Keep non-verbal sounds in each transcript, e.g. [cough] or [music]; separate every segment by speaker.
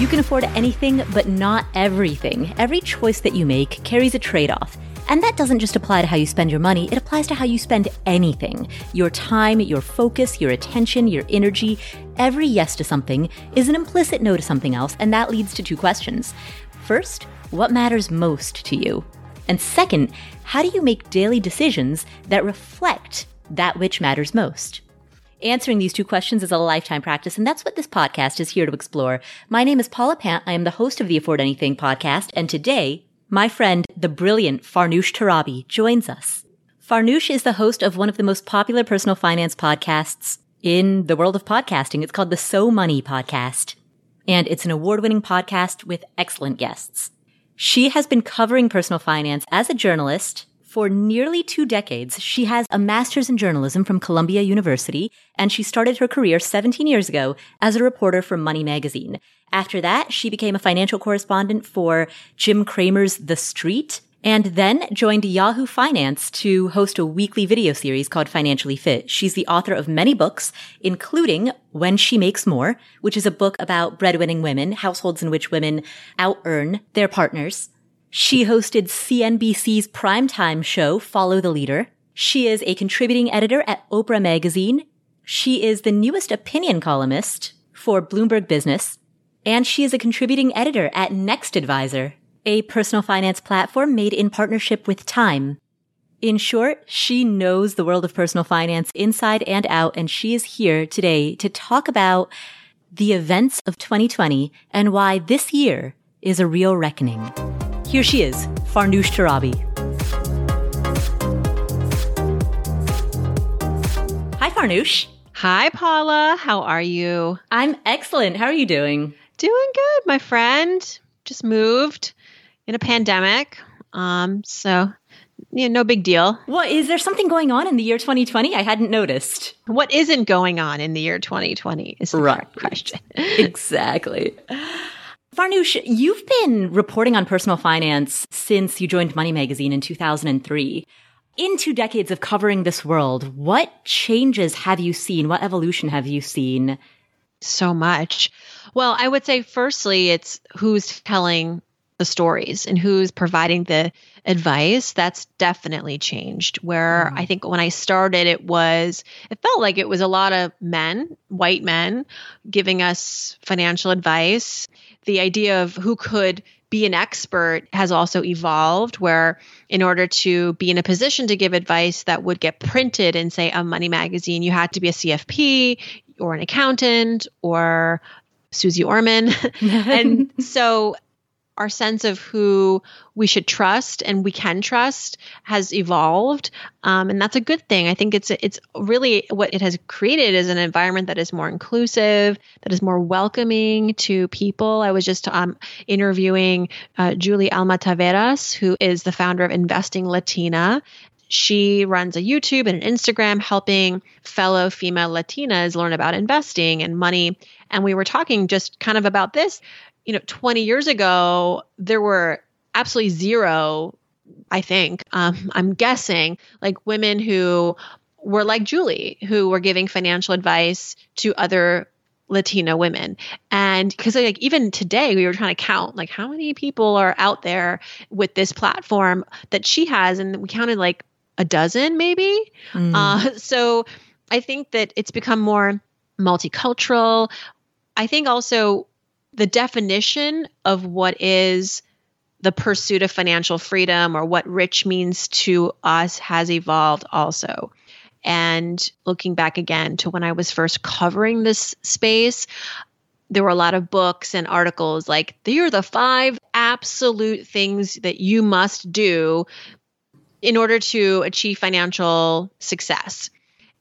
Speaker 1: You can afford anything, but not everything. Every choice that you make carries a trade off. And that doesn't just apply to how you spend your money, it applies to how you spend anything. Your time, your focus, your attention, your energy. Every yes to something is an implicit no to something else, and that leads to two questions. First, what matters most to you? And second, how do you make daily decisions that reflect that which matters most? Answering these two questions is a lifetime practice, and that's what this podcast is here to explore. My name is Paula Pant. I am the host of the Afford Anything podcast, and today, my friend, the brilliant Farnoosh Torabi, joins us. Farnoosh is the host of one of the most popular personal finance podcasts in the world of podcasting. It's called the So Money Podcast, and it's an award-winning podcast with excellent guests. She has been covering personal finance as a journalist for nearly two decades, she has a master's in journalism from Columbia University, and she started her career 17 years ago as a reporter for Money Magazine. After that, she became a financial correspondent for Jim Cramer's The Street, and then joined Yahoo Finance to host a weekly video series called Financially Fit. She's the author of many books, including When She Makes More, which is a book about breadwinning women, households in which women out earn their partners. She hosted CNBC's primetime show, Follow the Leader. She is a contributing editor at Oprah Magazine. She is the newest opinion columnist for Bloomberg Business. And she is a contributing editor at Next Advisor, a personal finance platform made in partnership with Time. In short, she knows the world of personal finance inside and out, and she is here today to talk about the events of 2020 and why this year is a real reckoning. Here she is, Farnoosh Torabi. Hi, Farnoosh.
Speaker 2: Hi, Paula. How are you?
Speaker 1: I'm excellent. How are you doing?
Speaker 2: Doing good, my friend. Just moved in a pandemic. Um, so yeah, no big deal.
Speaker 1: What is there something going on in the year 2020? I hadn't noticed.
Speaker 2: What isn't going on in the year 2020 is the right question. [laughs]
Speaker 1: exactly. Farnoosh, you've been reporting on personal finance since you joined Money Magazine in 2003. In two decades of covering this world, what changes have you seen? What evolution have you seen?
Speaker 2: So much. Well, I would say, firstly, it's who's telling the stories and who's providing the advice that's definitely changed where mm. i think when i started it was it felt like it was a lot of men white men giving us financial advice the idea of who could be an expert has also evolved where in order to be in a position to give advice that would get printed in say a money magazine you had to be a cfp or an accountant or Suze Orman. [laughs] and so [laughs] our sense of who we should trust and we can trust has evolved, um, and that's a good thing. I think it's it's really what it has created is an environment that is more inclusive, that is more welcoming to people. I was just um, interviewing uh, Julie Alma Taveras, who is the founder of Investing Latina, she runs a YouTube and an Instagram helping fellow female Latinas learn about investing and money. And we were talking just kind of about this you know, 20 years ago, there were absolutely zero, I think, um, [laughs] I'm guessing, like women who were like Julie, who were giving financial advice to other Latina women. And because like even today we were trying to count like how many people are out there with this platform that she has and we counted like a dozen maybe. Mm. Uh, [laughs] so I think that it's become more multicultural. I think also the definition of what is the pursuit of financial freedom or what rich means to us has evolved also. And looking back again to when I was first covering this space, there were a lot of books and articles like, here are the five absolute things that you must do in order to achieve financial success.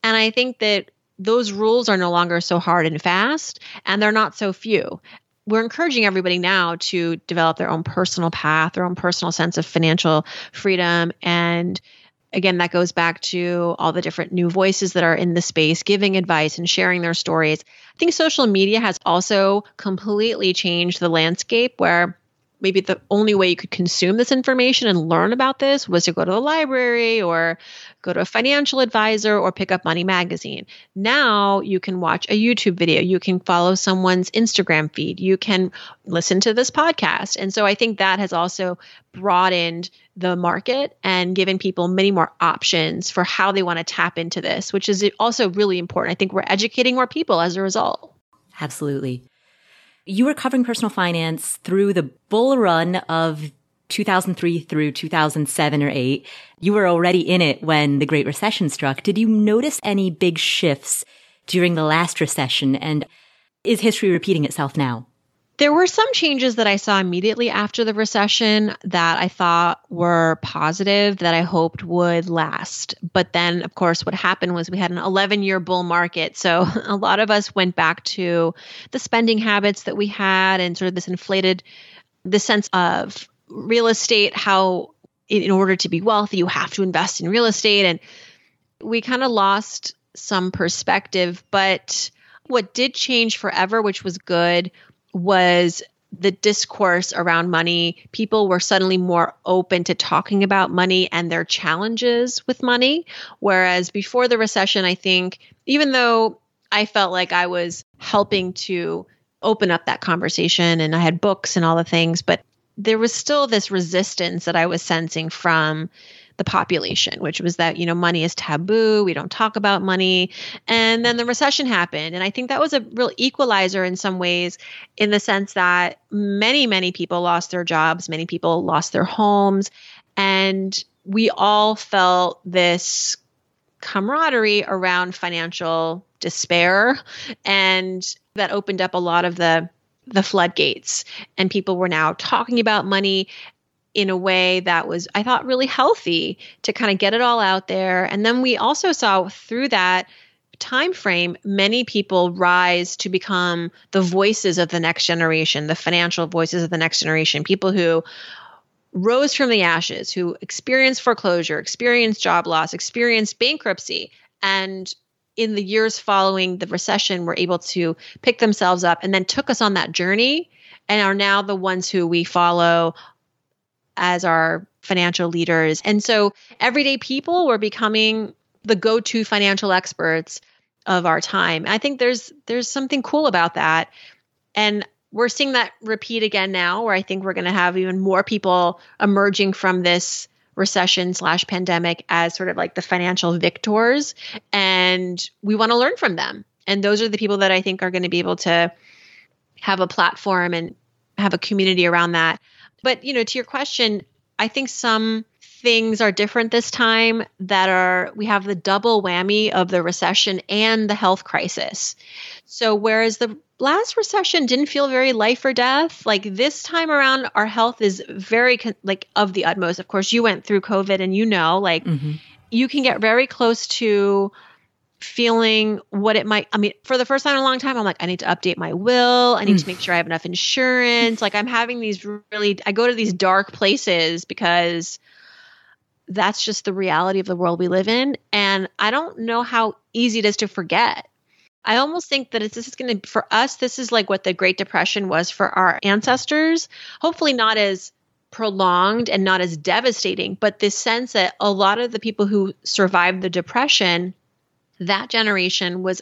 Speaker 2: And I think that those rules are no longer so hard and fast, and they're not so few we're encouraging everybody now to develop their own personal path, their own personal sense of financial freedom. And again, that goes back to all the different new voices that are in the space giving advice and sharing their stories. I think social media has also completely changed the landscape where maybe the only way you could consume this information and learn about this was to go to the library or go to a financial advisor or pick up Money Magazine. Now you can watch a YouTube video, you can follow someone's Instagram feed, you can listen to this podcast. And so I think that has also broadened the market and given people many more options for how they want to tap into this, which is also really important. I think we're educating more people as a result.
Speaker 1: Absolutely. You were covering personal finance through the bull run of 2003 through 2007 or 8. You were already in it when the Great Recession struck. Did you notice any big shifts during the last recession? And is history repeating itself now?
Speaker 2: There were some changes that I saw immediately after the recession that I thought were positive that I hoped would last. But then, of course, what happened was we had an 11 year bull market. So [laughs] a lot of us went back to the spending habits that we had and sort of this inflated the sense of real estate, how in order to be wealthy, you have to invest in real estate. And we kind of lost some perspective. But what did change forever, which was good, was the discourse around money. People were suddenly more open to talking about money and their challenges with money. Whereas before the recession, I think, even though I felt like I was helping to open up that conversation and I had books and all the things, but there was still this resistance that I was sensing from the population, which was that, you know, money is taboo. We don't talk about money. And then the recession happened. And I think that was a real equalizer in some ways, in the sense that many, many people lost their jobs, many people lost their homes. And we all felt this camaraderie around financial despair. And that opened up a lot of the the floodgates and people were now talking about money in a way that was i thought really healthy to kind of get it all out there. And then we also saw through that time frame many people rise to become the voices of the next generation the financial voices of the next generation people who rose from the ashes who experienced foreclosure experienced job loss experienced bankruptcy and in the years following the recession were able to pick themselves up and then took us on that journey and are now the ones who we follow as our financial leaders. And so everyday people were becoming the go-to financial experts of our time. I think there's there's something cool about that. And we're seeing that repeat again now where I think we're going to have even more people emerging from this recession slash pandemic as sort of like the financial victors and we want to learn from them and those are the people that i think are going to be able to have a platform and have a community around that but you know to your question i think some things are different this time that are we have the double whammy of the recession and the health crisis so whereas the last recession didn't feel very life or death. Like this time around, our health is very like of the utmost. Of course, you went through COVID and you know, like mm-hmm. you can get very close to feeling what it might. I mean, for the first time in a long time, I'm like, I need to update my will. I need mm. to make sure I have enough insurance. like I'm having these really, I go to these dark places because that's just the reality of the world we live in. And I don't know how easy it is to forget I almost think that this is going to, for us, this is like what the Great Depression was for our ancestors. Hopefully, not as prolonged and not as devastating, but this sense that a lot of the people who survived the Depression, that generation was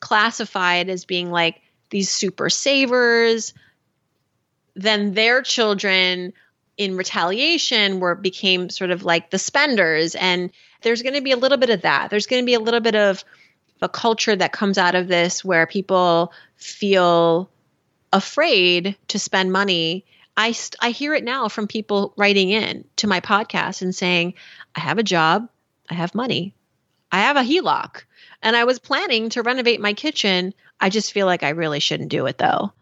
Speaker 2: classified as being like these super savers. Then their children in retaliation were became sort of like the spenders and there's going to be a little bit of that there's going to be a little bit of a culture that comes out of this where people feel afraid to spend money. I, st- I hear it now from people writing in to my podcast and saying, I have a job, I have money, I have a HELOC, and I was planning to renovate my kitchen. I just feel like I really shouldn't do it though.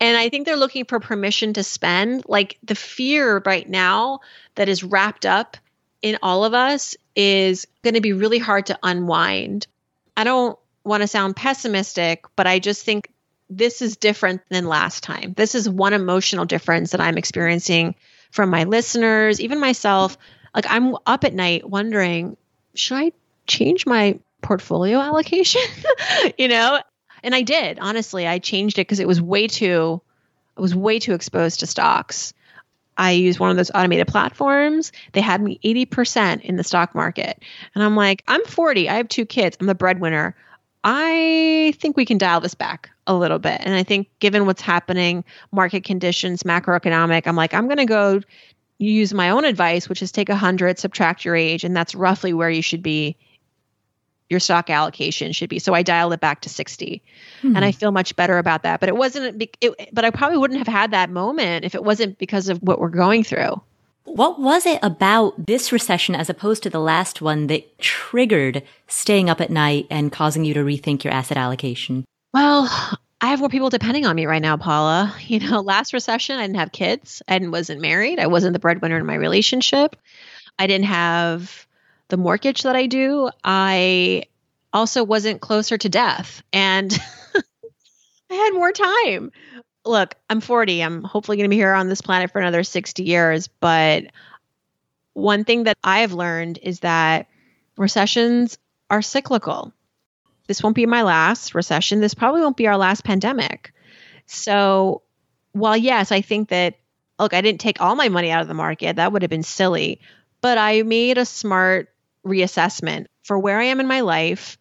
Speaker 2: And I think they're looking for permission to spend. Like the fear right now that is wrapped up in all of us is going to be really hard to unwind. I don't want to sound pessimistic, but I just think this is different than last time. This is one emotional difference that I'm experiencing from my listeners, even myself. Like I'm up at night wondering, should I change my portfolio allocation? [laughs] you know? And I did, honestly. I changed it because it was way too I was way too exposed to stocks. I used one of those automated platforms. They had me 80% in the stock market. And I'm like, I'm 40. I have two kids. I'm the breadwinner. I think we can dial this back a little bit. And I think given what's happening, market conditions, macroeconomic, I'm like, I'm going to go use my own advice, which is take 100, subtract your age, and that's roughly where you should be. Your stock allocation should be. So I dialed it back to 60, hmm. and I feel much better about that. But it wasn't. It, but I probably wouldn't have had that moment if it wasn't because of what we're going through.
Speaker 1: What was it about this recession as opposed to the last one that triggered staying up at night and causing you to rethink your asset allocation?
Speaker 2: Well, I have more people depending on me right now, Paula. [laughs] You know, last recession, I didn't have kids. I wasn't married. I wasn't the breadwinner in my relationship. I didn't have the mortgage that I do. I also wasn't closer to death. And [laughs] I had more time. Look, I'm 40. I'm hopefully going to be here on this planet for another 60 years. But one thing that I've learned is that recessions are cyclical this won't be my last recession. This probably won't be our last pandemic. So, while yes, I think that, look, I didn't take all my money out of the market, that would have been silly, but I made a smart reassessment for where I am in my life,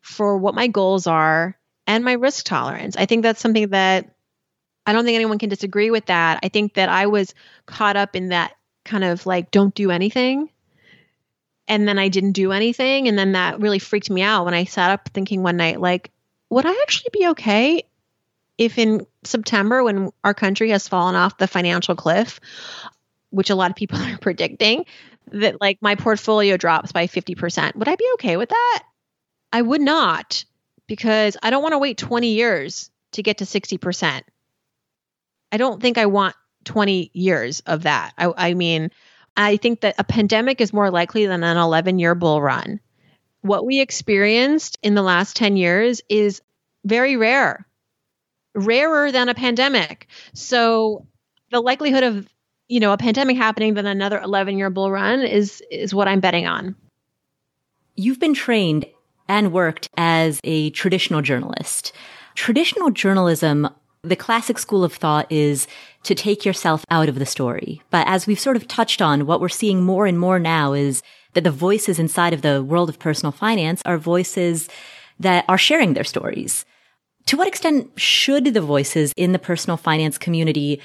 Speaker 2: for what my goals are, and my risk tolerance. I think that's something that I don't think anyone can disagree with that. I think that I was caught up in that kind of like, don't do anything and then I didn't do anything. And then that really freaked me out when I sat up thinking one night, like, would I actually be okay if in September, when our country has fallen off the financial cliff, which a lot of people [laughs] are predicting, that like my portfolio drops by 50%, would I be okay with that? I would not because I don't want to wait 20 years to get to 60%. I don't think I want 20 years of that. I, I mean, I think that a pandemic is more likely than an 11 year bull run. What we experienced in the last 10 years is very rare, rarer than a pandemic. So the likelihood of you know a pandemic happening than another 11 year bull run is is what I'm betting on.
Speaker 1: You've been trained and worked as a traditional journalist. Traditional journalism the classic school of thought is to take yourself out of the story. But as we've sort of touched on, what we're seeing more and more now is that the voices inside of the world of personal finance are voices that are sharing their stories. To what extent should the voices in the personal finance community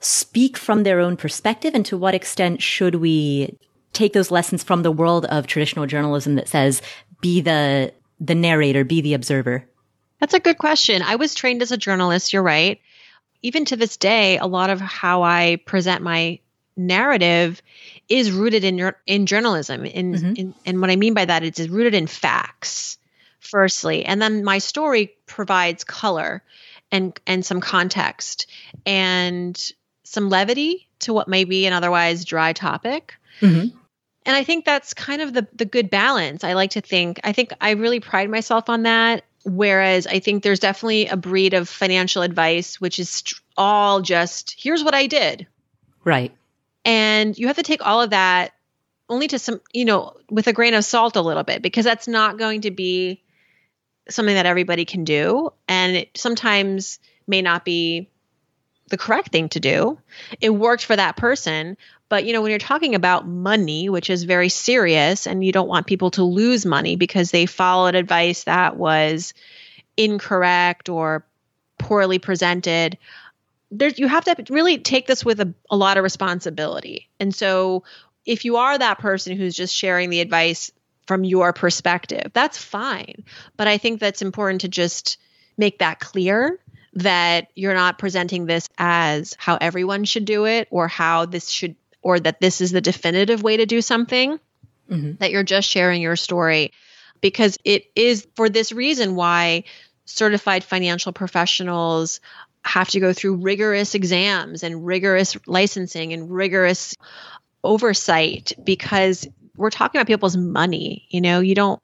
Speaker 1: speak from their own perspective? And to what extent should we take those lessons from the world of traditional journalism that says, be the, the narrator, be the observer?
Speaker 2: That's a good question. I was trained as a journalist, you're right. Even to this day, a lot of how I present my narrative is rooted in in journalism. In, mm-hmm. in and what I mean by that is it's rooted in facts, firstly, and then my story provides color and and some context and some levity to what may be an otherwise dry topic. Mm-hmm. And I think that's kind of the the good balance. I like to think. I think I really pride myself on that. Whereas I think there's definitely a breed of financial advice, which is all just, here's what I did.
Speaker 1: Right.
Speaker 2: And you have to take all of that only to some, you know, with a grain of salt a little bit, because that's not going to be something that everybody can do. And it sometimes may not be the correct thing to do. It worked for that person, but you know, when you're talking about money, which is very serious and you don't want people to lose money because they followed advice that was incorrect or poorly presented, there's you have to really take this with a, a lot of responsibility. And so if you are that person who's just sharing the advice from your perspective, that's fine. But I think that's important to just make that clear that you're not presenting this as how everyone should do it or how this should or that this is the definitive way to do something, mm-hmm. that you're just sharing your story. Because it is for this reason why certified financial professionals have to go through rigorous exams and rigorous licensing and rigorous oversight because we're talking about people's money. You know, you don't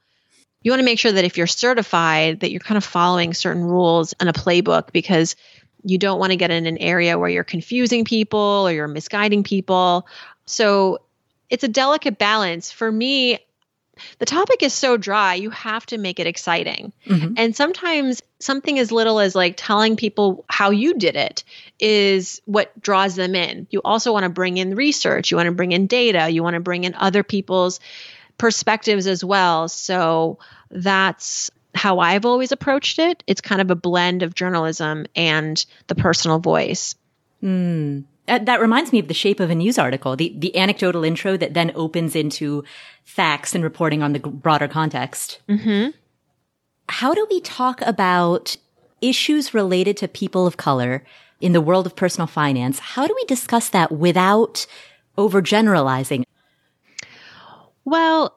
Speaker 2: you want to make sure that if you're certified that you're kind of following certain rules and a playbook because you don't want to get in an area where you're confusing people or you're misguiding people. So it's a delicate balance. For me, the topic is so dry, you have to make it exciting. Mm-hmm. And sometimes something as little as like telling people how you did it is what draws them in. You also want to bring in research, you want to bring in data, you want to bring in other people's perspectives as well. So that's how I've always approached it. It's kind of a blend of journalism and the personal voice.
Speaker 1: Mm. Uh, that reminds me of the shape of a news article, the, the anecdotal intro that then opens into facts and reporting on the broader context.
Speaker 2: Mm-hmm.
Speaker 1: How do we talk about issues related to people of color in the world of personal finance? How do we discuss that without overgeneralizing?
Speaker 2: Well,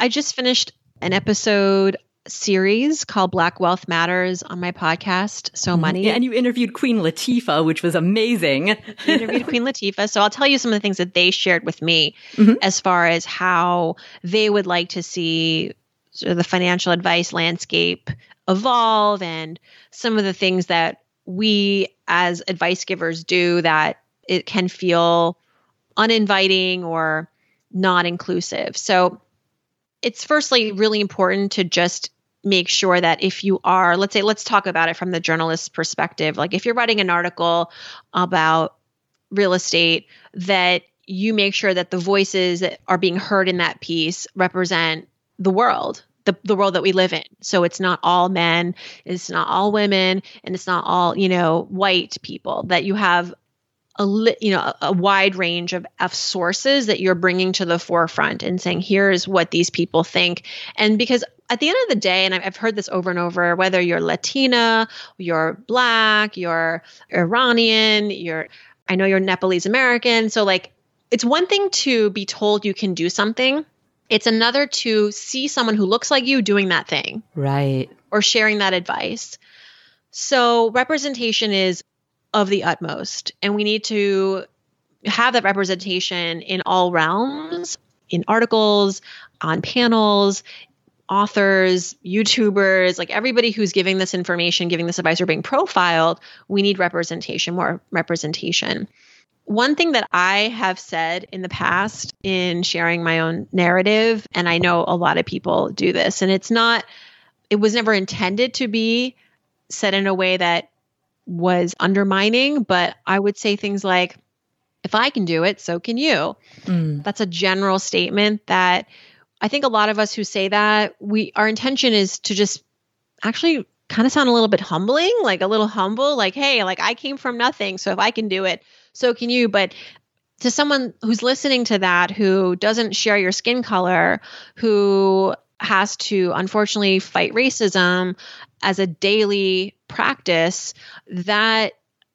Speaker 2: I just finished an episode series called Black Wealth Matters on my podcast, So mm-hmm. Money.
Speaker 1: Yeah, and you interviewed Queen Latifah, which was amazing.
Speaker 2: interviewed Queen Latifah. So I'll tell you some of the things that they shared with me mm-hmm. as far as how they would like to see sort of the financial advice landscape evolve and some of the things that we as advice givers do that it can feel uninviting or not inclusive. So it's firstly really important to just make sure that if you are, let's say, let's talk about it from the journalist's perspective. Like if you're writing an article about real estate, that you make sure that the voices that are being heard in that piece represent the world, the, the world that we live in. So it's not all men, it's not all women, and it's not all, you know, white people, that you have a li- you know a, wide range of, of sources that you're bringing to the forefront and saying here's what these people think. And because at the end of the day and i've heard this over and over whether you're latina you're black you're iranian you're i know you're nepalese american so like it's one thing to be told you can do something it's another to see someone who looks like you doing that thing
Speaker 1: right.
Speaker 2: or sharing that advice. So representation is of the utmost. And we need to have that representation in all realms, in articles, on panels, authors, YouTubers, like everybody who's giving this information, giving this advice, or being profiled, we need representation, more representation. One thing that I have said in the past in sharing my own narrative, and I know a lot of people do this, and it's not, it was never intended to be said in a way that was undermining, but I would say things like, if I can do it, so can you. Mm. That's a general statement that I think a lot of us who say that, we our intention is to just actually kind of sound a little bit humbling, like a little humble, like, hey, like I came from nothing. So if I can do it, so can you. But to someone who's listening to that, who doesn't share your skin color, who has to unfortunately fight racism as a daily practice, that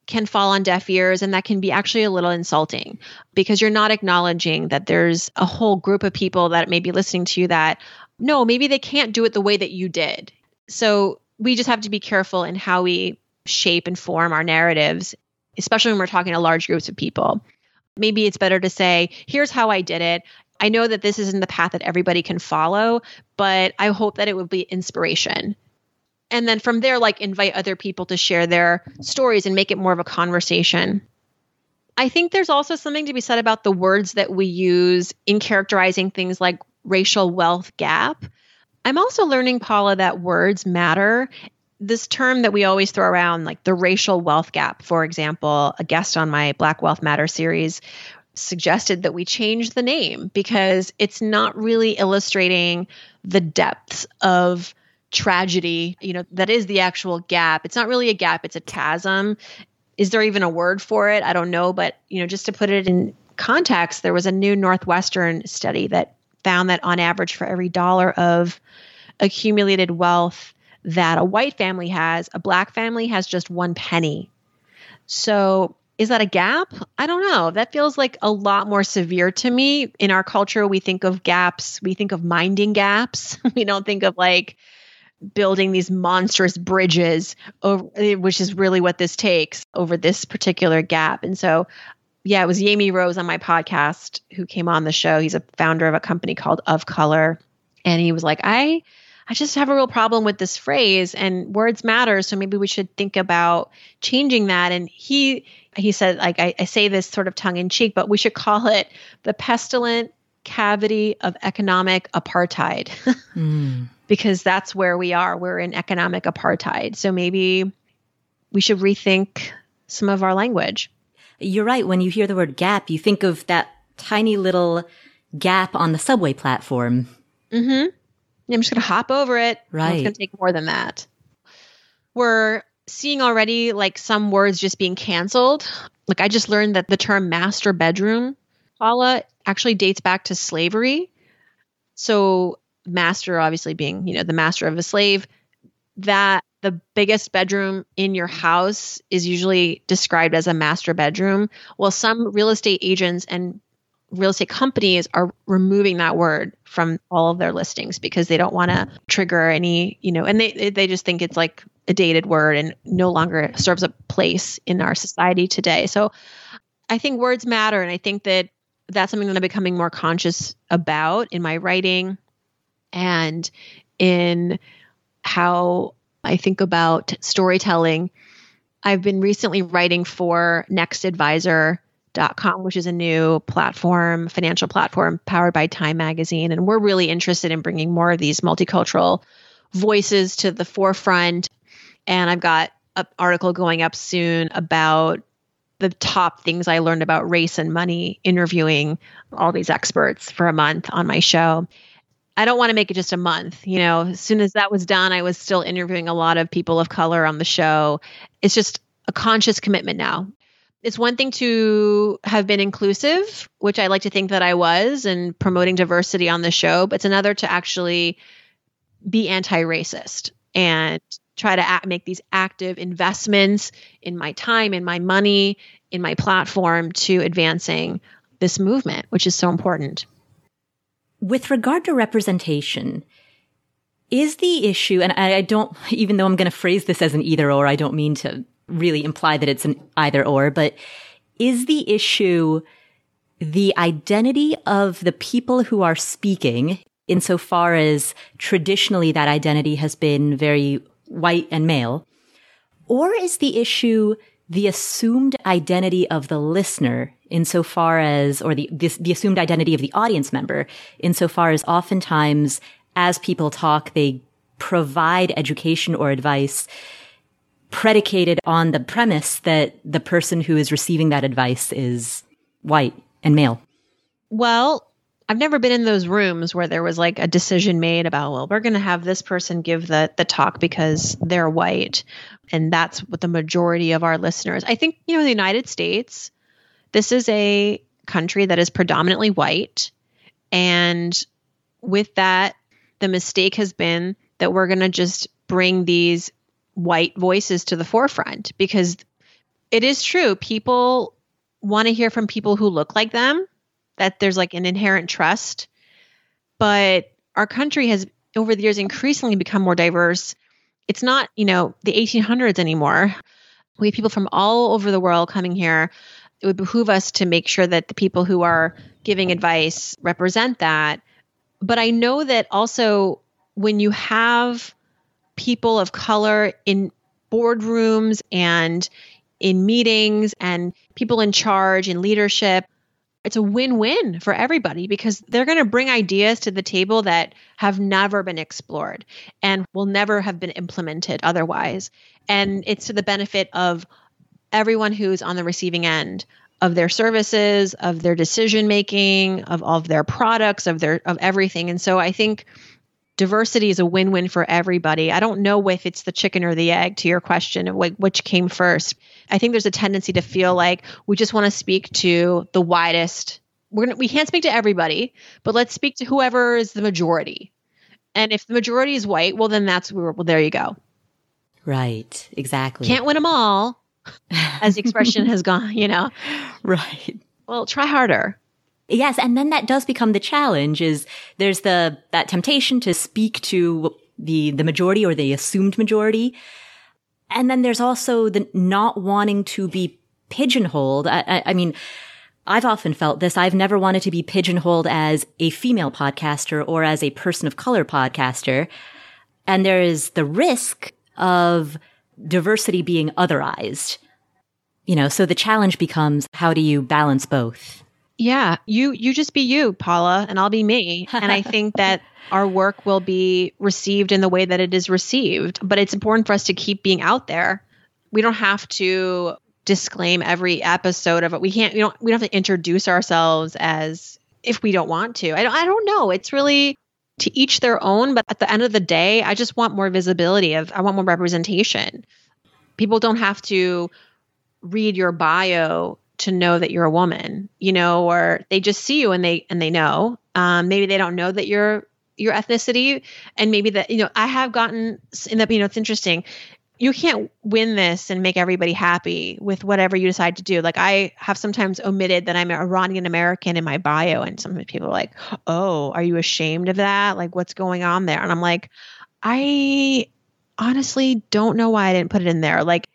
Speaker 2: can fall on deaf ears and that can be actually a little insulting because you're not acknowledging that there's a whole group of people that may be listening to you that no, maybe they can't do it the way that you did. So we just have to be careful in how we shape and form our narratives, especially when we're talking to large groups of people. Maybe it's better to say, here's how I did it. I know that this isn't the path that everybody can follow, but I hope that it would be inspiration. And then from there, like invite other people to share their stories and make it more of a conversation. I think there's also something to be said about the words that we use in characterizing things like racial wealth gap. I'm also learning, Paula, that words matter. This term that we always throw around, like the racial wealth gap, for example, a guest on my Black Wealth Matter series suggested that we change the name because it's not really illustrating the depths of tragedy, you know, that is the actual gap. It's not really a gap, it's a chasm. Is there even a word for it? I don't know, but you know, just to put it in context, there was a new Northwestern study that found that on average for every dollar of accumulated wealth that a white family has, a black family has just one penny. So is that a gap? I don't know. That feels like a lot more severe to me. In our culture, we think of gaps, we think of minding gaps. [laughs] we don't think of like building these monstrous bridges over which is really what this takes over this particular gap. And so yeah, it was Yami Rose on my podcast who came on the show. He's a founder of a company called Of Color. And he was like, I I just have a real problem with this phrase and words matter. So maybe we should think about changing that. And he he said, like I, I say this sort of tongue in cheek, but we should call it the pestilent cavity of economic apartheid. [laughs] mm. Because that's where we are. We're in economic apartheid. So maybe we should rethink some of our language.
Speaker 1: You're right. When you hear the word gap, you think of that tiny little gap on the subway platform.
Speaker 2: Mm-hmm. I'm just going to hop over it.
Speaker 1: Right.
Speaker 2: It's going to take more than that. We're seeing already like some words just being canceled. Like I just learned that the term master bedroom, Paula, actually dates back to slavery. So master obviously being, you know, the master of a slave, that the biggest bedroom in your house is usually described as a master bedroom. Well, some real estate agents and real estate companies are removing that word from all of their listings because they don't want to trigger any, you know, and they they just think it's like a dated word and no longer serves a place in our society today. So I think words matter and I think that that's something that I'm becoming more conscious about in my writing and in how I think about storytelling. I've been recently writing for nextadvisor.com, which is a new platform, financial platform powered by Time Magazine. And we're really interested in bringing more of these multicultural voices to the forefront. And I've got an article going up soon about the top things I learned about race and money interviewing all these experts for a month on my show. I don't want to make it just a month. You know, as soon as that was done, I was still interviewing a lot of people of color on the show. It's just a conscious commitment now it's one thing to have been inclusive, which I like to think that I was, and promoting diversity on the show, but it's another to actually be anti racist and try to act, make these active investments in my time, in my money, in my platform to advancing this movement, which is so important.
Speaker 1: With regard to representation, is the issue, and I don't, even though I'm going to phrase this as an either or, I don't mean to really imply that it's an either or, but is the issue the identity of the people who are speaking insofar as traditionally that identity has been very white and male? Or is the issue the assumed identity of the listener insofar as, or the, this, the assumed identity of the audience member insofar as oftentimes as people talk, they provide education or advice predicated on the premise that the person who is receiving that advice is white and male.
Speaker 2: Well, I've never been in those rooms where there was like a decision made about, well, we're going to have this person give the the talk because they're white and that's what the majority of our listeners. I think, you know, the United States, this is a country that is predominantly white and with that the mistake has been that we're going to just bring these white voices to the forefront because it is true. People want to hear from people who look like them, that there's like an inherent trust. But our country has, over the years, increasingly become more diverse. It's not, you know, the 1800s anymore. We have people from all over the world coming here. It would behoove us to make sure that the people who are giving advice represent that. But I know that also when you have people of color in boardrooms and in meetings and people in charge and leadership it's a win-win for everybody because they're going to bring ideas to the table that have never been explored and will never have been implemented otherwise and it's to the benefit of everyone who's on the receiving end of their services of their decision making of all of their products of their of everything and so i think diversity is a win-win for everybody. I don't know if it's the chicken or the egg to your question of which came first. I think there's a tendency to feel like we just want to speak to the widest. We're gonna, we can't speak to everybody, but let's speak to whoever is the majority. And if the majority is white, well, then that's where, well, there you go.
Speaker 1: Right. Exactly.
Speaker 2: Can't win them all, as the expression has gone, you know? [laughs]
Speaker 1: Right.
Speaker 2: Well, try harder.
Speaker 1: Yes, and then that does become the challenge is there's the that temptation to speak to the the majority or the assumed majority. And then there's also the not wanting to be pigeonholed. I, I, I mean, I've often felt this. I've never wanted to be pigeonholed as a female podcaster or as a person of color podcaster. And there is the risk of diversity being otherized. You know, so the challenge becomes how do you balance both?
Speaker 2: Yeah, you you just be you, Paula, and I'll be me. [laughs] And I think that our work will be received in the way that it is received. But it's important for us to keep being out there. We don't have to disclaim every episode of it. We can't. We don't. We don't have to introduce ourselves as if we don't want to. I don't. I don't know. It's really to each their own. But at the end of the day, I just want more visibility. Of I want more representation. People don't have to read your bio to know that you're a woman, you know, or they just see you and they and they know. Um, maybe they don't know that you're your ethnicity, and maybe that you know I have gotten in that you know it's interesting. You can't win this and make everybody happy with whatever you decide to do. Like I have sometimes omitted that I'm Iranian American in my bio, and some people are like, "Oh, are you ashamed of that? Like, what's going on there?" And I'm like, I honestly don't know why I didn't put it in there. Like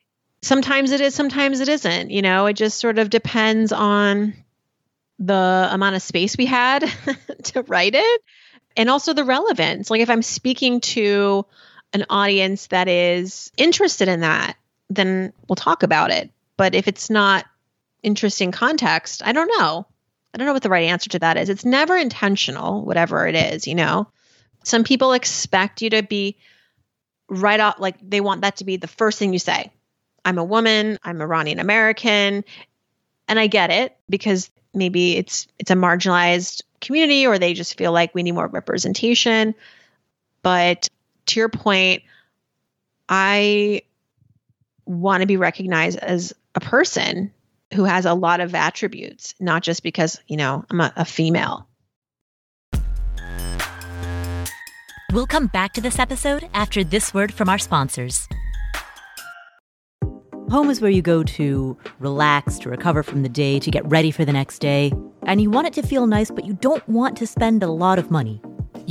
Speaker 2: sometimes it is, sometimes it isn't. You know, it just sort of depends on the amount of space we had [laughs] to write it and also the relevance. Like if I'm speaking to an audience that is interested in that, then we'll talk about it. But if it's not interesting context, I don't know. I don't know what the right answer to that is. It's never intentional, whatever it is, you know. Some people expect you to be right off like they want that to be the first thing you say. I'm a woman, I'm Iranian American. And I get it because maybe it's it's a marginalized community or they just feel like we need more representation. But to your point, I want to be recognized as a person who has a lot of attributes, not just because, you know, I'm a, a female.
Speaker 1: We'll come back to this episode after this word from our sponsors. Home is where you go to relax, to recover from the day, to get ready for the next day. And you want it to feel nice, but you don't want to spend a lot of money.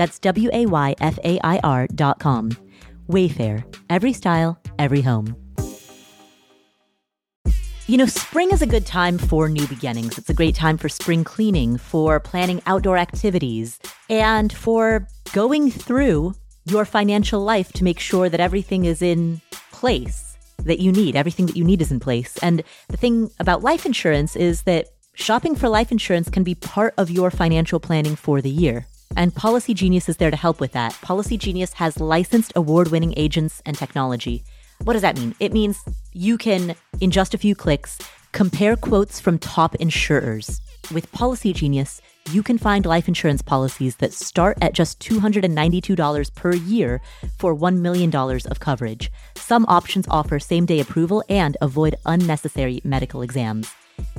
Speaker 1: That's W A Y F A I R dot com. Wayfair, every style, every home. You know, spring is a good time for new beginnings. It's a great time for spring cleaning, for planning outdoor activities, and for going through your financial life to make sure that everything is in place that you need. Everything that you need is in place. And the thing about life insurance is that Shopping for life insurance can be part of your financial planning for the year. And Policygenius is there to help with that. Policygenius has licensed award winning agents and technology. What does that mean? It means you can, in just a few clicks, compare quotes from top insurers. With Policygenius, you can find life insurance policies that start at just $292 per year for $1 million of coverage. Some options offer same day approval and avoid unnecessary medical exams.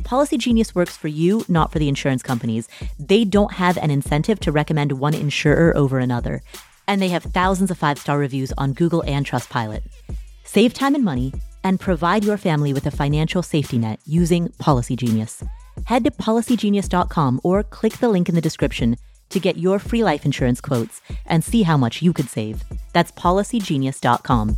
Speaker 1: Policygenius works for you, not for the insurance companies. They don't have an incentive to recommend one insurer over another. And they have thousands of five star reviews on Google and Trustpilot. Save time and money and provide your family with a financial safety net using Policygenius. Head to policygenius.com or click the link in the description to get your free life insurance quotes and see how much you could save. That's policygenius.com.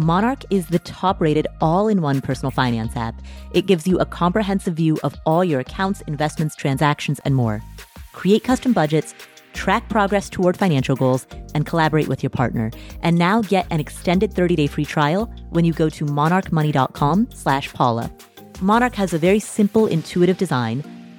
Speaker 1: Monarch is the top rated all in one personal finance app. It gives you a comprehensive view of all your accounts, investments, transactions, and more. Create custom budgets, track progress toward financial goals, and collaborate with your partner. And now get an extended 30-day free trial when you go to monarchmoney.com slash Paula. Monarch has a very simple, intuitive design.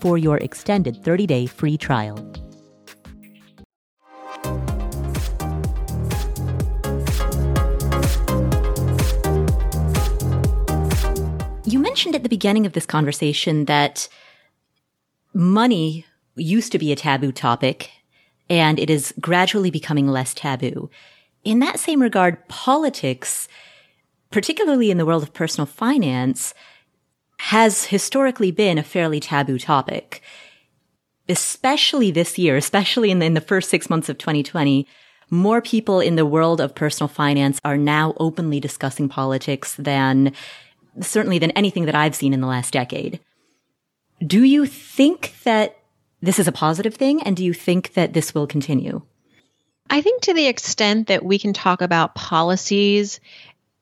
Speaker 1: for your extended 30 day free trial. You mentioned at the beginning of this conversation that money used to be a taboo topic and it is gradually becoming less taboo. In that same regard, politics, particularly in the world of personal finance, has historically been a fairly taboo topic. Especially this year, especially in the, in the first six months of 2020, more people in the world of personal finance are now openly discussing politics than certainly than anything that I've seen in the last decade. Do you think that this is a positive thing? And do you think that this will continue?
Speaker 2: I think to the extent that we can talk about policies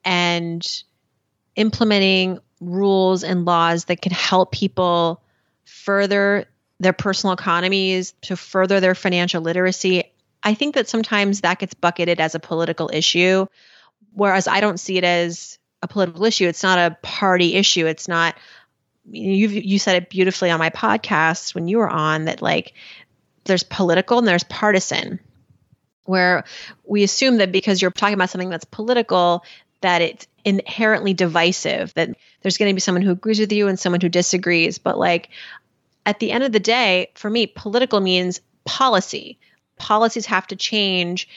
Speaker 2: and implementing rules and laws that can help people further their personal economies, to further their financial literacy, I think that sometimes that gets bucketed as a political issue. Whereas I don't see it as a political issue. It's not a party issue. It's not you you said it beautifully on my podcast when you were on that like there's political and there's partisan where we assume that because you're talking about something that's political that it's inherently divisive that there's going to be someone who agrees with you and someone who disagrees. But like at the end of the day for me political means policy. Policies have to change.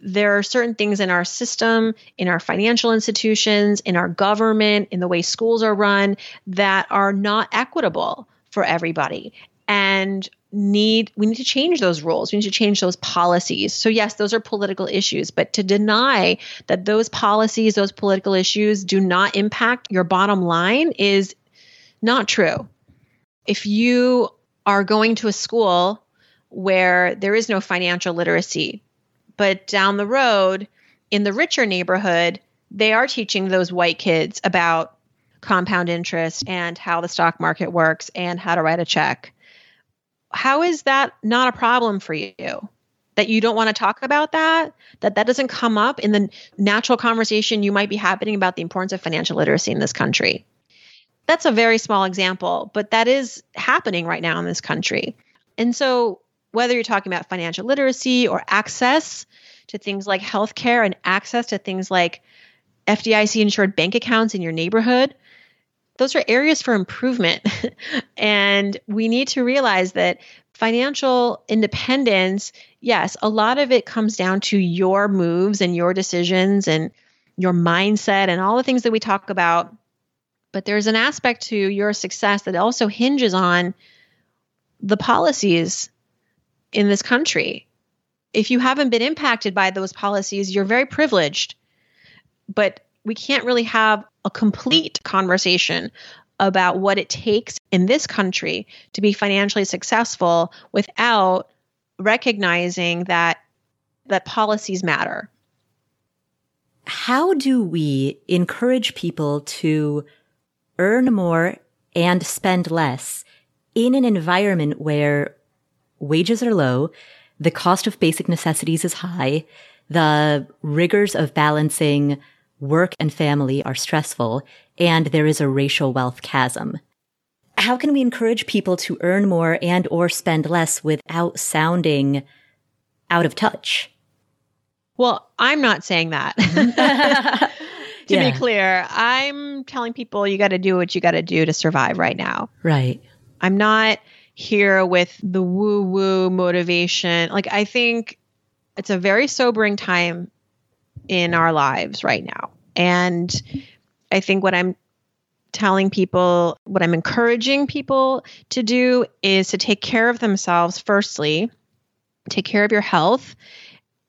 Speaker 2: There are certain things in our system, in our financial institutions, in our government, in the way schools are run that are not equitable for everybody. And need we need to change those rules. We need to change those policies. So yes those are political issues but to deny that those policies those political issues do not impact your bottom line is not true. If you are going to a school where there is no financial literacy but down the road, in the richer neighborhood, they are teaching those white kids about compound interest and how the stock market works and how to write a check. How is that not a problem for you? That you don't want to talk about that? That that doesn't come up in the natural conversation you might be happening about the importance of financial literacy in this country. That's a very small example, but that is happening right now in this country. And so whether you're talking about financial literacy or access to things like healthcare and access to things like FDIC insured bank accounts in your neighborhood, those are areas for improvement. [laughs] and we need to realize that financial independence, yes, a lot of it comes down to your moves and your decisions and your mindset and all the things that we talk about. But there's an aspect to your success that also hinges on the policies in this country. If you haven't been impacted by those policies, you're very privileged. But we can't really have a complete conversation about what it takes in this country to be financially successful without recognizing that that policies matter.
Speaker 1: How do we encourage people to earn more and spend less in an environment where wages are low, the cost of basic necessities is high, the rigors of balancing work and family are stressful, and there is a racial wealth chasm. How can we encourage people to earn more and or spend less without sounding out of touch?
Speaker 2: Well, I'm not saying that. [laughs] to yeah. be clear, I'm telling people you got to do what you got to do to survive right now.
Speaker 1: Right.
Speaker 2: I'm not here with the woo woo motivation. Like, I think it's a very sobering time in our lives right now. And I think what I'm telling people, what I'm encouraging people to do is to take care of themselves, firstly, take care of your health.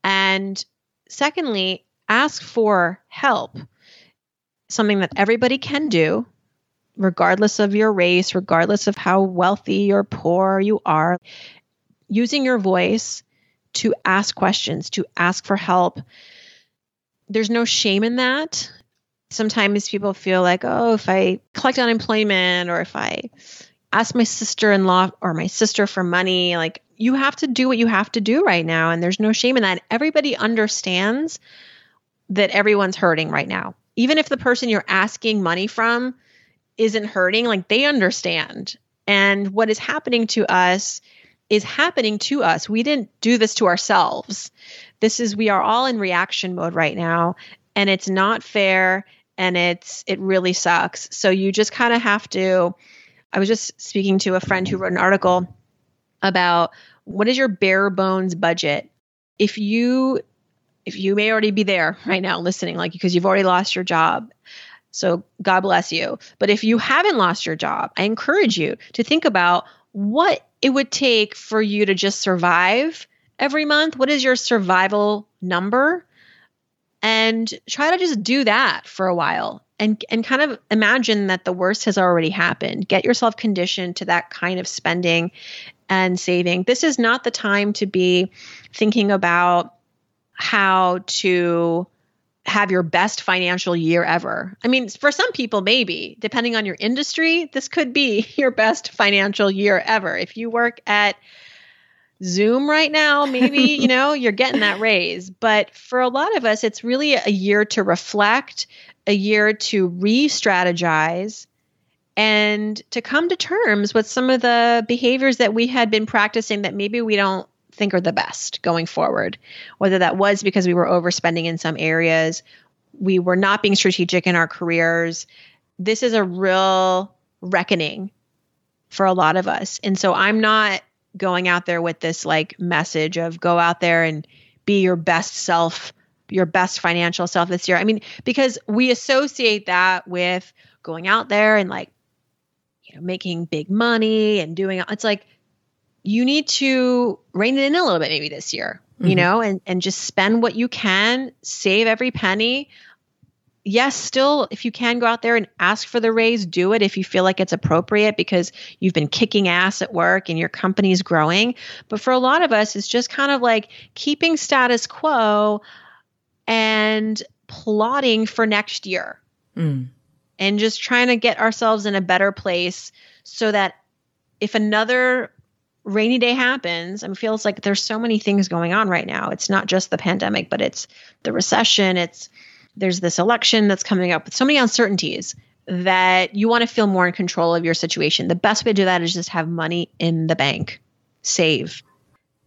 Speaker 2: And secondly, ask for help. Something that everybody can do, regardless of your race, regardless of how wealthy or poor you are. Using your voice to ask questions, to ask for help. There's no shame in that. Sometimes people feel like, oh, if I collect unemployment or if I ask my sister in law or my sister for money, like you have to do what you have to do right now. And there's no shame in that. Everybody understands that everyone's hurting right now. Even if the person you're asking money from isn't hurting, like they understand. And what is happening to us is happening to us. We didn't do this to ourselves. This is, we are all in reaction mode right now. And it's not fair and it's, it really sucks. So you just kind of have to. I was just speaking to a friend who wrote an article about what is your bare bones budget? If you if you may already be there right now listening like because you've already lost your job. So God bless you. But if you haven't lost your job, I encourage you to think about what it would take for you to just survive every month. What is your survival number? And try to just do that for a while and and kind of imagine that the worst has already happened. Get yourself conditioned to that kind of spending and saving. This is not the time to be thinking about how to have your best financial year ever. I mean, for some people, maybe, depending on your industry, this could be [laughs] your best financial year ever. If you work at Zoom right now, maybe, [laughs] you know, you're getting that raise. But for a lot of us, it's really a year to reflect, a year to re strategize, and to come to terms with some of the behaviors that we had been practicing that maybe we don't think are the best going forward. Whether that was because we were overspending in some areas, we were not being strategic in our careers. This is a real reckoning for a lot of us. And so I'm not going out there with this like message of go out there and be your best self, your best financial self this year. I mean, because we associate that with going out there and like you know making big money and doing it's like you need to rein it in a little bit maybe this year mm-hmm. you know and and just spend what you can save every penny yes still if you can go out there and ask for the raise do it if you feel like it's appropriate because you've been kicking ass at work and your company's growing but for a lot of us it's just kind of like keeping status quo and plotting for next year mm and just trying to get ourselves in a better place so that if another rainy day happens, it feels like there's so many things going on right now. It's not just the pandemic, but it's the recession, it's there's this election that's coming up with so many uncertainties that you want to feel more in control of your situation. The best way to do that is just have money in the bank. Save.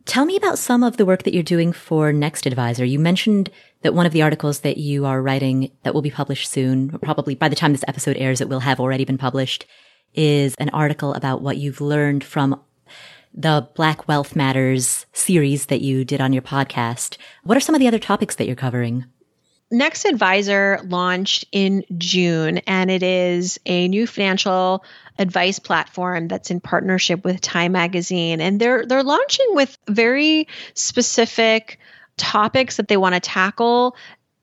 Speaker 1: Tell me about some of the work that you're doing for Next Advisor. You mentioned that one of the articles that you are writing that will be published soon, probably by the time this episode airs, it will have already been published, is an article about what you've learned from the Black Wealth Matters series that you did on your podcast. What are some of the other topics that you're covering?
Speaker 2: Next Advisor launched in June, and it is a new financial advice platform that's in partnership with Time Magazine. And they're they're launching with very specific topics that they want to tackle: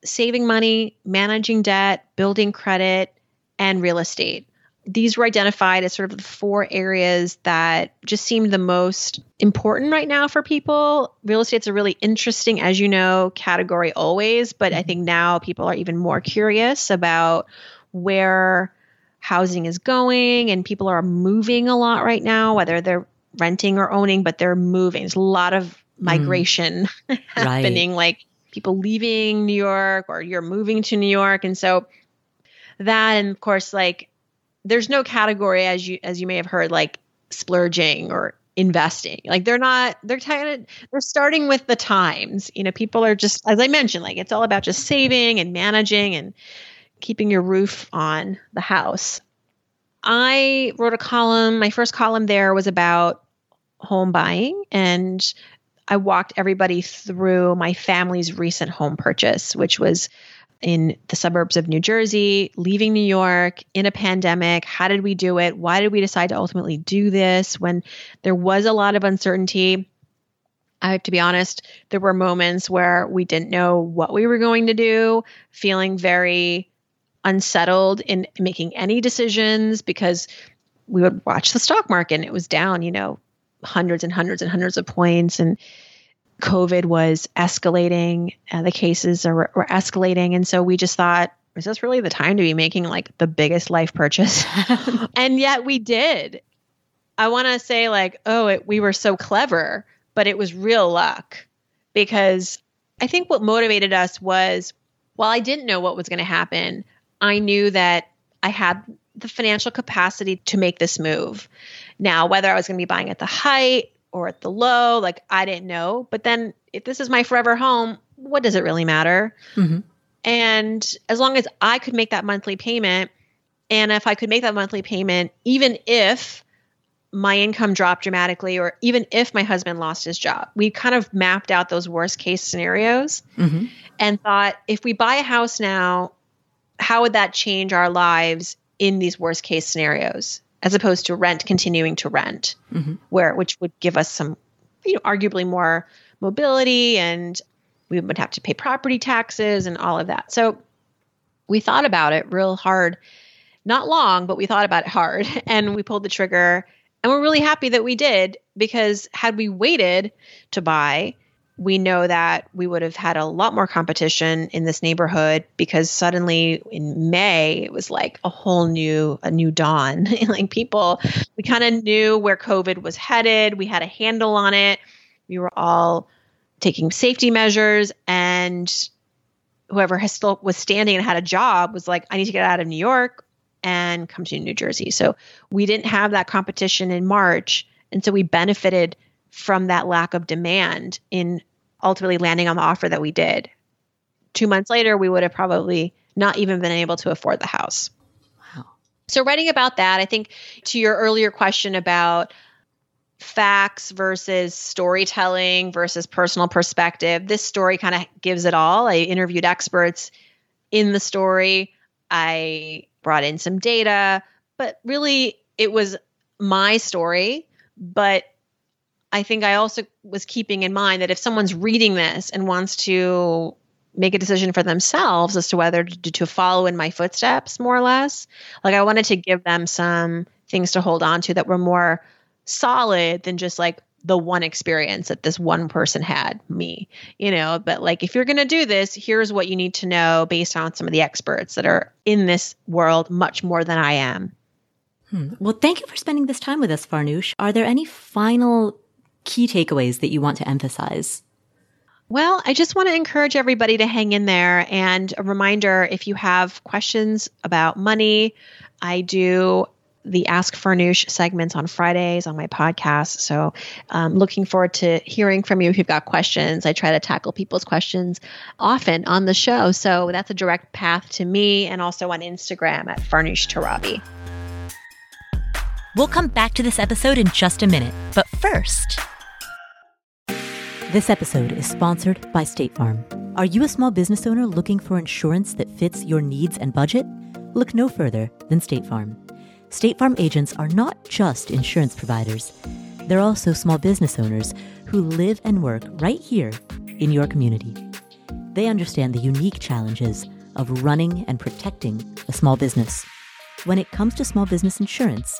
Speaker 2: saving money, managing debt, building credit, and real estate these were identified as sort of the four areas that just seemed the most important right now for people. Real estate's a really interesting, as you know, category always, but I mm-hmm. think now people are even more curious about where housing is going and people are moving a lot right now, whether they're renting or owning, but they're moving. There's a lot of mm-hmm. migration mm. [laughs] happening, right. like people leaving New York or you're moving to New York. And so that, and of course, like there's no category as you as you may have heard like splurging or investing. Like they're not they're kind of they're starting with the times. You know, people are just as I mentioned, like it's all about just saving and managing and keeping your roof on the house. I wrote a column, my first column there was about home buying and I walked everybody through my family's recent home purchase, which was in the suburbs of New Jersey, leaving New York in a pandemic. How did we do it? Why did we decide to ultimately do this when there was a lot of uncertainty? I have to be honest, there were moments where we didn't know what we were going to do, feeling very unsettled in making any decisions because we would watch the stock market and it was down, you know, hundreds and hundreds and hundreds of points. And COVID was escalating, uh, the cases are, were escalating. And so we just thought, is this really the time to be making like the biggest life purchase? [laughs] and yet we did. I want to say, like, oh, it, we were so clever, but it was real luck because I think what motivated us was while I didn't know what was going to happen, I knew that I had the financial capacity to make this move. Now, whether I was going to be buying at the height or at the low. Like I didn't know. But then if this is my forever home, what does it really matter? Mm-hmm. And as long as I could make that monthly payment, and if I could make that monthly payment, even if my income dropped dramatically, or even if my husband lost his job, we kind of mapped out those worst case scenarios mm-hmm. and thought if we buy a house now, how would that change our lives in these worst case scenarios? As opposed to rent continuing to rent, mm-hmm. where which would give us some, you know, arguably more mobility, and we would have to pay property taxes and all of that. So we thought about it real hard, not long, but we thought about it hard, [laughs] and we pulled the trigger. And we're really happy that we did because had we waited to buy, we know that we would have had a lot more competition in this neighborhood because suddenly in May it was like a whole new a new dawn. [laughs] like people we kind of knew where COVID was headed. We had a handle on it. We were all taking safety measures and whoever has still was standing and had a job was like I need to get out of New York and come to New Jersey. So we didn't have that competition in March and so we benefited from that lack of demand in ultimately landing on the offer that we did. Two months later, we would have probably not even been able to afford the house. Wow. So, writing about that, I think to your earlier question about facts versus storytelling versus personal perspective, this story kind of gives it all. I interviewed experts in the story, I brought in some data, but really it was my story, but I think I also was keeping in mind that if someone's reading this and wants to make a decision for themselves as to whether to, to follow in my footsteps, more or less, like I wanted to give them some things to hold on to that were more solid than just like the one experience that this one person had, me, you know. But like, if you're going to do this, here's what you need to know based on some of the experts that are in this world much more than I am.
Speaker 1: Hmm. Well, thank you for spending this time with us, Farnoosh. Are there any final key takeaways that you want to emphasize?
Speaker 2: Well, I just want to encourage everybody to hang in there. And a reminder if you have questions about money, I do the Ask Farnoosh segments on Fridays on my podcast. So, um, looking forward to hearing from you if you've got questions. I try to tackle people's questions often on the show. So, that's a direct path to me and also on Instagram at Farnoosh Torabi.
Speaker 1: We'll come back to this episode in just a minute. But first, this episode is sponsored by State Farm. Are you a small business owner looking for insurance that fits your needs and budget? Look no further than State Farm. State Farm agents are not just insurance providers, they're also small business owners who live and work right here in your community. They understand the unique challenges of running and protecting a small business. When it comes to small business insurance,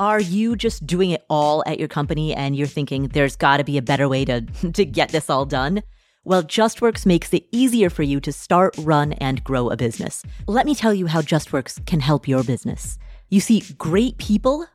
Speaker 1: Are you just doing it all at your company and you're thinking there's got to be a better way to, [laughs] to get this all done? Well, JustWorks makes it easier for you to start, run, and grow a business. Let me tell you how JustWorks can help your business. You see, great people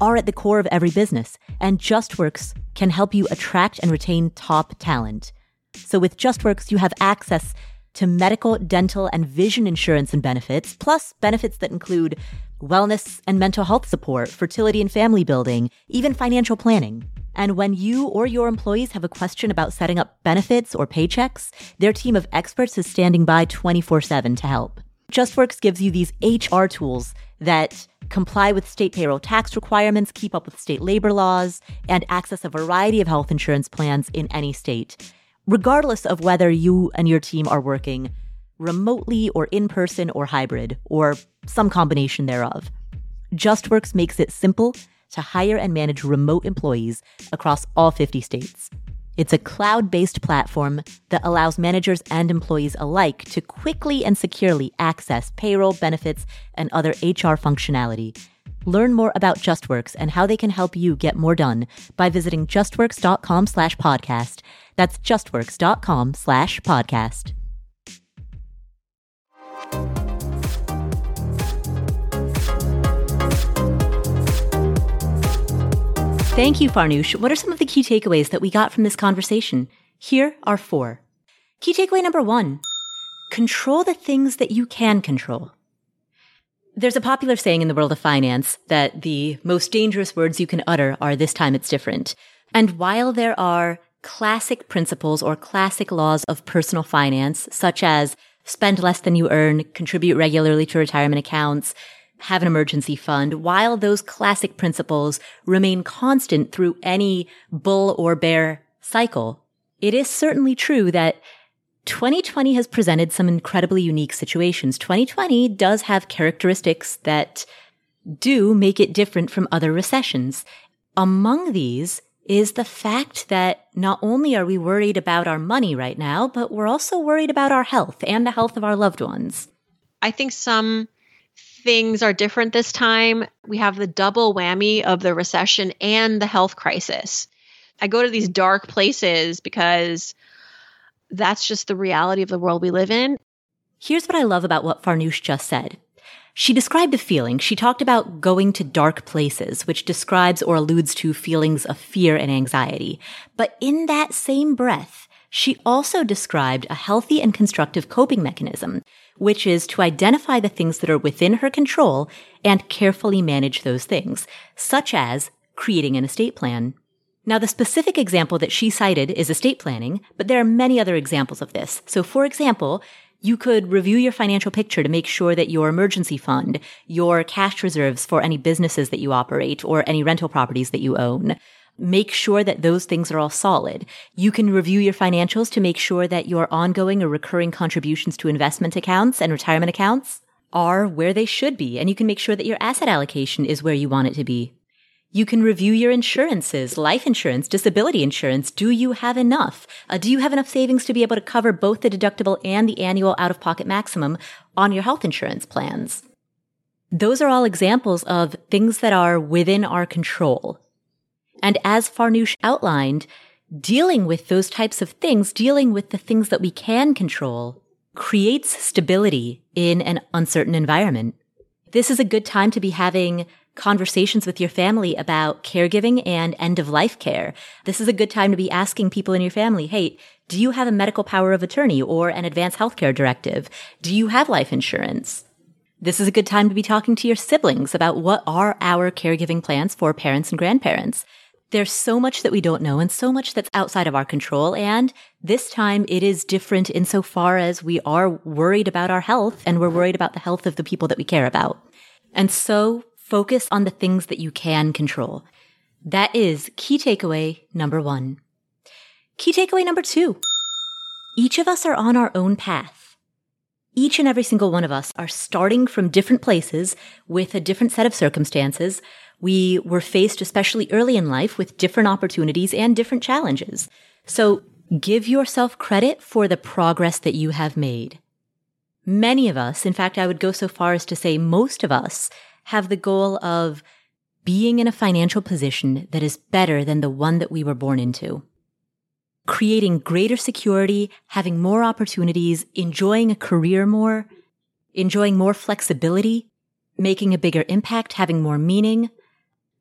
Speaker 1: are at the core of every business, and JustWorks can help you attract and retain top talent. So with JustWorks, you have access to medical, dental, and vision insurance and benefits, plus benefits that include wellness and mental health support, fertility and family building, even financial planning. And when you or your employees have a question about setting up benefits or paychecks, their team of experts is standing by 24 7 to help. JustWorks gives you these HR tools that comply with state payroll tax requirements, keep up with state labor laws, and access a variety of health insurance plans in any state, regardless of whether you and your team are working remotely or in person or hybrid, or some combination thereof. JustWorks makes it simple to hire and manage remote employees across all 50 states. It's a cloud based platform that allows managers and employees alike to quickly and securely access payroll, benefits, and other HR functionality. Learn more about JustWorks and how they can help you get more done by visiting justworks.com slash podcast. That's justworks.com slash podcast. Thank you, Farnoosh. What are some of the key takeaways that we got from this conversation? Here are four. Key takeaway number one control the things that you can control. There's a popular saying in the world of finance that the most dangerous words you can utter are this time it's different. And while there are classic principles or classic laws of personal finance, such as spend less than you earn, contribute regularly to retirement accounts, have an emergency fund, while those classic principles remain constant through any bull or bear cycle, it is certainly true that 2020 has presented some incredibly unique situations. 2020 does have characteristics that do make it different from other recessions. Among these is the fact that not only are we worried about our money right now, but we're also worried about our health and the health of our loved ones.
Speaker 2: I think some things are different this time. We have the double whammy of the recession and the health crisis. I go to these dark places because that's just the reality of the world we live in.
Speaker 1: Here's what I love about what Farnoosh just said. She described a feeling. She talked about going to dark places, which describes or alludes to feelings of fear and anxiety. But in that same breath, she also described a healthy and constructive coping mechanism which is to identify the things that are within her control and carefully manage those things, such as creating an estate plan. Now, the specific example that she cited is estate planning, but there are many other examples of this. So, for example, you could review your financial picture to make sure that your emergency fund, your cash reserves for any businesses that you operate or any rental properties that you own, Make sure that those things are all solid. You can review your financials to make sure that your ongoing or recurring contributions to investment accounts and retirement accounts are where they should be. And you can make sure that your asset allocation is where you want it to be. You can review your insurances, life insurance, disability insurance. Do you have enough? Uh, do you have enough savings to be able to cover both the deductible and the annual out of pocket maximum on your health insurance plans? Those are all examples of things that are within our control. And as Farnoosh outlined, dealing with those types of things, dealing with the things that we can control, creates stability in an uncertain environment. This is a good time to be having conversations with your family about caregiving and end of life care. This is a good time to be asking people in your family, hey, do you have a medical power of attorney or an advanced healthcare directive? Do you have life insurance? This is a good time to be talking to your siblings about what are our caregiving plans for parents and grandparents. There's so much that we don't know and so much that's outside of our control. And this time it is different insofar as we are worried about our health and we're worried about the health of the people that we care about. And so focus on the things that you can control. That is key takeaway number one. Key takeaway number two. Each of us are on our own path. Each and every single one of us are starting from different places with a different set of circumstances, we were faced, especially early in life, with different opportunities and different challenges. So give yourself credit for the progress that you have made. Many of us, in fact, I would go so far as to say most of us have the goal of being in a financial position that is better than the one that we were born into. Creating greater security, having more opportunities, enjoying a career more, enjoying more flexibility, making a bigger impact, having more meaning.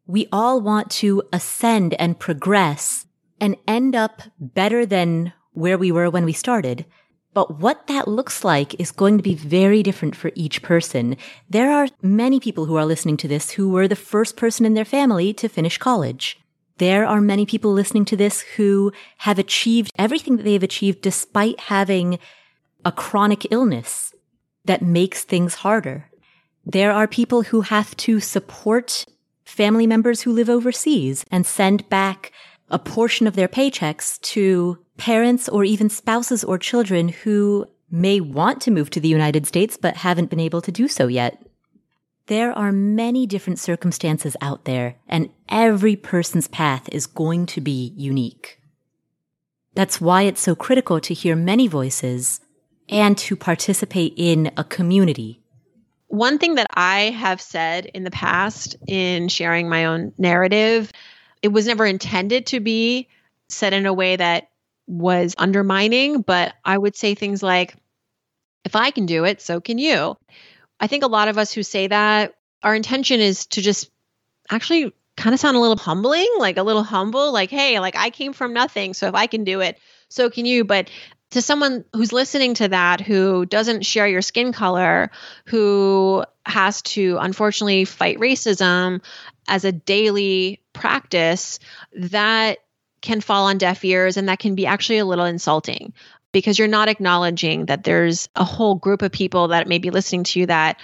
Speaker 1: We all want to ascend and progress and end up better than where we were when we started. But what that looks like is going to be very different for each person. There are many people who are listening to this who were the first person in their family to finish college. There are many people listening to this who have achieved everything that they've achieved despite having a chronic illness that makes things harder. There are people who have to support family members who live overseas and send back a portion of their paychecks to parents or even spouses or children who may want to move to the United States but haven't been able to do so yet. There are many different circumstances out there, and every person's path is going to be unique. That's why it's so critical to hear many voices and to participate in a community.
Speaker 2: One thing that I have said in the past in sharing my own narrative it was never intended to be said in a way that was undermining, but I would say things like, if I can do it, so can you. I think a lot of us who say that, our intention is to just actually kind of sound a little humbling, like a little humble, like, hey, like I came from nothing. So if I can do it, so can you. But to someone who's listening to that, who doesn't share your skin color, who has to unfortunately fight racism as a daily practice, that can fall on deaf ears and that can be actually a little insulting because you're not acknowledging that there's a whole group of people that may be listening to you that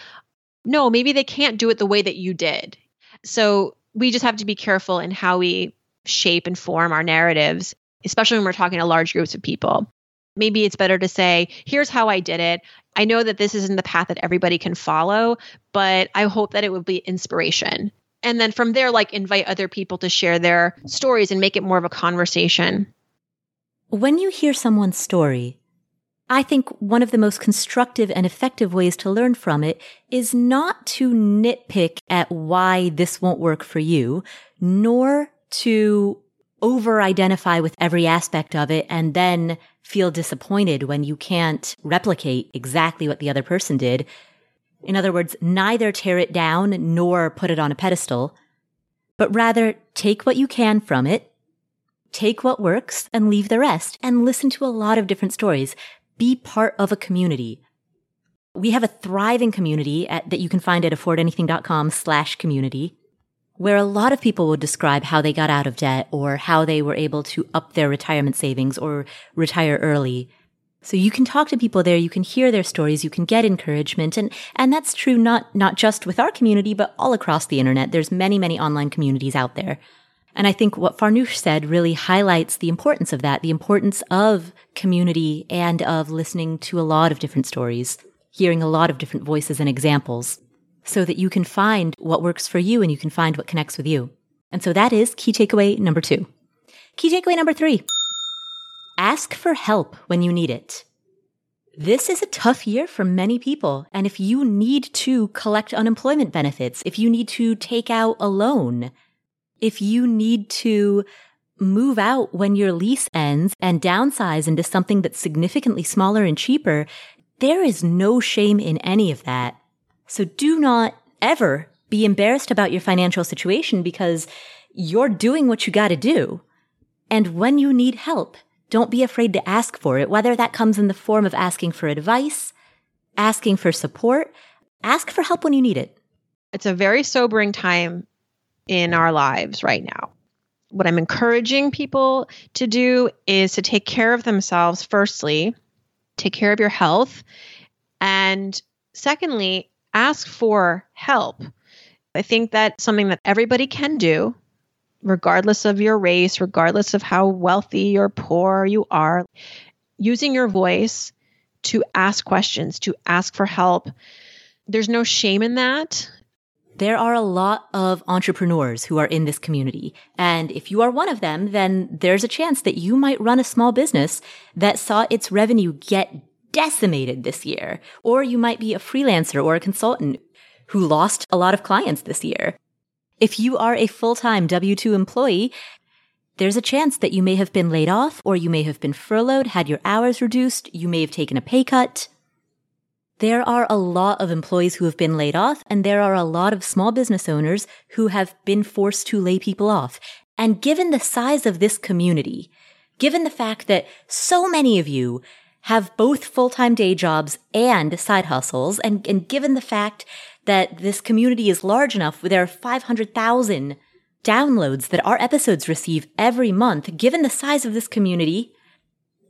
Speaker 2: no, maybe they can't do it the way that you did. So we just have to be careful in how we shape and form our narratives, especially when we're talking to large groups of people maybe it's better to say, here's how I did it. I know that this isn't the path that everybody can follow, but I hope that it would be inspiration. And then from there, like invite other people to share their stories and make it more of a conversation.
Speaker 1: When you hear someone's story, I think one of the most constructive and effective ways to learn from it is not to nitpick at why this won't work for you, nor to over identify with every aspect of it and then feel disappointed when you can't replicate exactly what the other person did. In other words, neither tear it down nor put it on a pedestal, but rather take what you can from it, take what works and leave the rest and listen to a lot of different stories. Be part of a community. We have a thriving community at, that you can find at affordanything.com slash community where a lot of people would describe how they got out of debt or how they were able to up their retirement savings or retire early. So you can talk to people there, you can hear their stories, you can get encouragement. And, and that's true not, not just with our community, but all across the internet. There's many, many online communities out there. And I think what Farnoosh said really highlights the importance of that, the importance of community and of listening to a lot of different stories, hearing a lot of different voices and examples so that you can find what works for you and you can find what connects with you. And so that is key takeaway number two. Key takeaway number three. Ask for help when you need it. This is a tough year for many people. And if you need to collect unemployment benefits, if you need to take out a loan, if you need to move out when your lease ends and downsize into something that's significantly smaller and cheaper, there is no shame in any of that. So do not ever be embarrassed about your financial situation because you're doing what you got to do. And when you need help, don't be afraid to ask for it, whether that comes in the form of asking for advice, asking for support, ask for help when you need it.
Speaker 2: It's a very sobering time in our lives right now. What I'm encouraging people to do is to take care of themselves, firstly, take care of your health. And secondly, ask for help. I think that's something that everybody can do, regardless of your race, regardless of how wealthy or poor you are. Using your voice to ask questions, to ask for help. There's no shame in that.
Speaker 1: There are a lot of entrepreneurs who are in this community. And if you are one of them, then there's a chance that you might run a small business that saw its revenue get decimated this year. Or you might be a freelancer or a consultant who lost a lot of clients this year. If you are a full-time W-2 employee, there's a chance that you may have been laid off or you may have been furloughed, had your hours reduced, you may have taken a pay cut. There are a lot of employees who have been laid off and there are a lot of small business owners who have been forced to lay people off. And given the size of this community, given the fact that so many of you have both full-time day jobs and side hustles, and, and given the fact that this community is large enough, there are 500,000 downloads that our episodes receive every month, given the size of this community,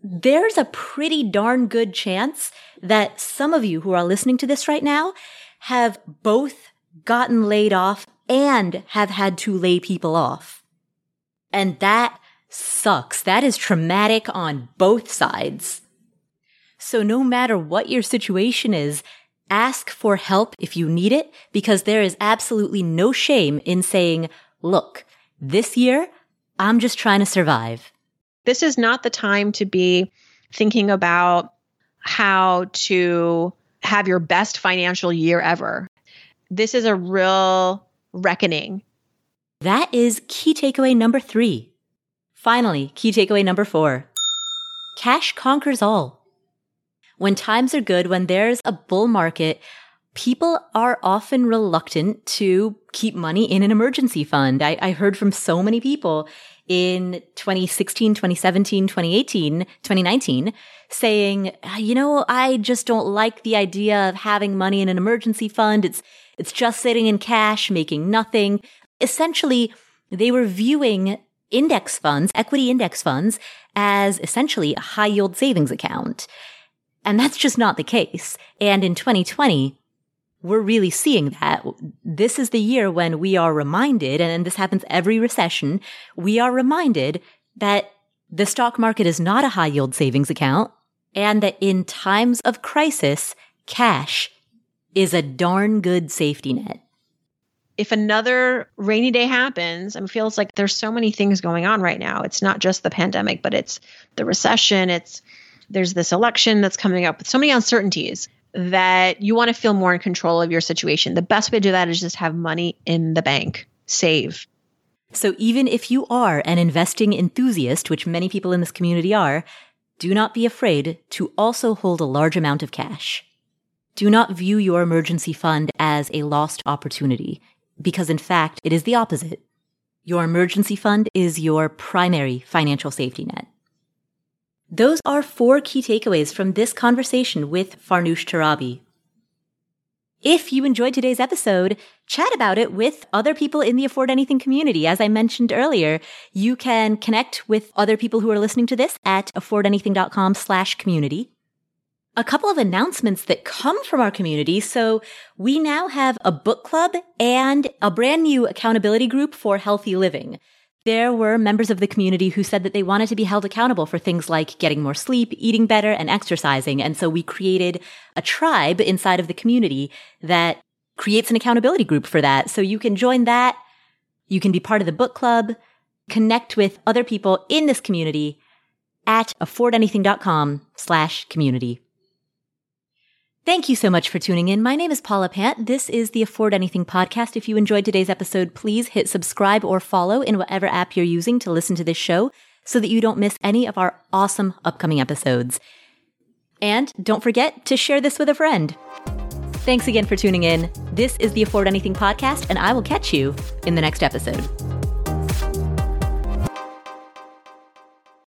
Speaker 1: there's a pretty darn good chance that some of you who are listening to this right now have both gotten laid off and have had to lay people off. And that sucks. That is traumatic on both sides. So no matter what your situation is, ask for help if you need it because there is absolutely no shame in saying, look, this year, I'm just trying to survive.
Speaker 2: This is not the time to be thinking about how to have your best financial year ever. This is a real reckoning.
Speaker 1: That is key takeaway number three. Finally, key takeaway number four. Cash conquers all. When times are good, when there's a bull market, people are often reluctant to keep money in an emergency fund. I, I, heard from so many people in 2016, 2017, 2018, 2019 saying, ah, you know, I just don't like the idea of having money in an emergency fund. It's, it's just sitting in cash, making nothing. Essentially, they were viewing index funds, equity index funds as essentially a high yield savings account. And that's just not the case. And in 2020, we're really seeing that. This is the year when we are reminded, and this happens every recession, we are reminded that the stock market is not a high yield savings account and that in times of crisis, cash is a darn good safety net.
Speaker 2: If another rainy day happens, it feels like there's so many things going on right now. It's not just the pandemic, but it's the recession. It's there's this election that's coming up with so many uncertainties that you want to feel more in control of your situation. The best way to do that is just have money in the bank, save.
Speaker 1: So even if you are an investing enthusiast, which many people in this community are, do not be afraid to also hold a large amount of cash. Do not view your emergency fund as a lost opportunity, because in fact, it is the opposite. Your emergency fund is your primary financial safety net. Those are four key takeaways from this conversation with Farnoosh Torabi. If you enjoyed today's episode, chat about it with other people in the Afford Anything community. As I mentioned earlier, you can connect with other people who are listening to this at affordanything.com slash community. A couple of announcements that come from our community. So we now have a book club and a brand new accountability group for healthy living there were members of the community who said that they wanted to be held accountable for things like getting more sleep, eating better, and exercising. And so we created a tribe inside of the community that creates an accountability group for that. So you can join that. You can be part of the book club, connect with other people in this community at affordanything.com slash community. Thank you so much for tuning in. My name is Paula Pant. This is the Afford Anything podcast. If you enjoyed today's episode, please hit subscribe or follow in whatever app you're using to listen to this show so that you don't miss any of our awesome upcoming episodes. And don't forget to share this with a friend. Thanks again for tuning in. This is the Afford Anything podcast, and I will catch you in the next episode.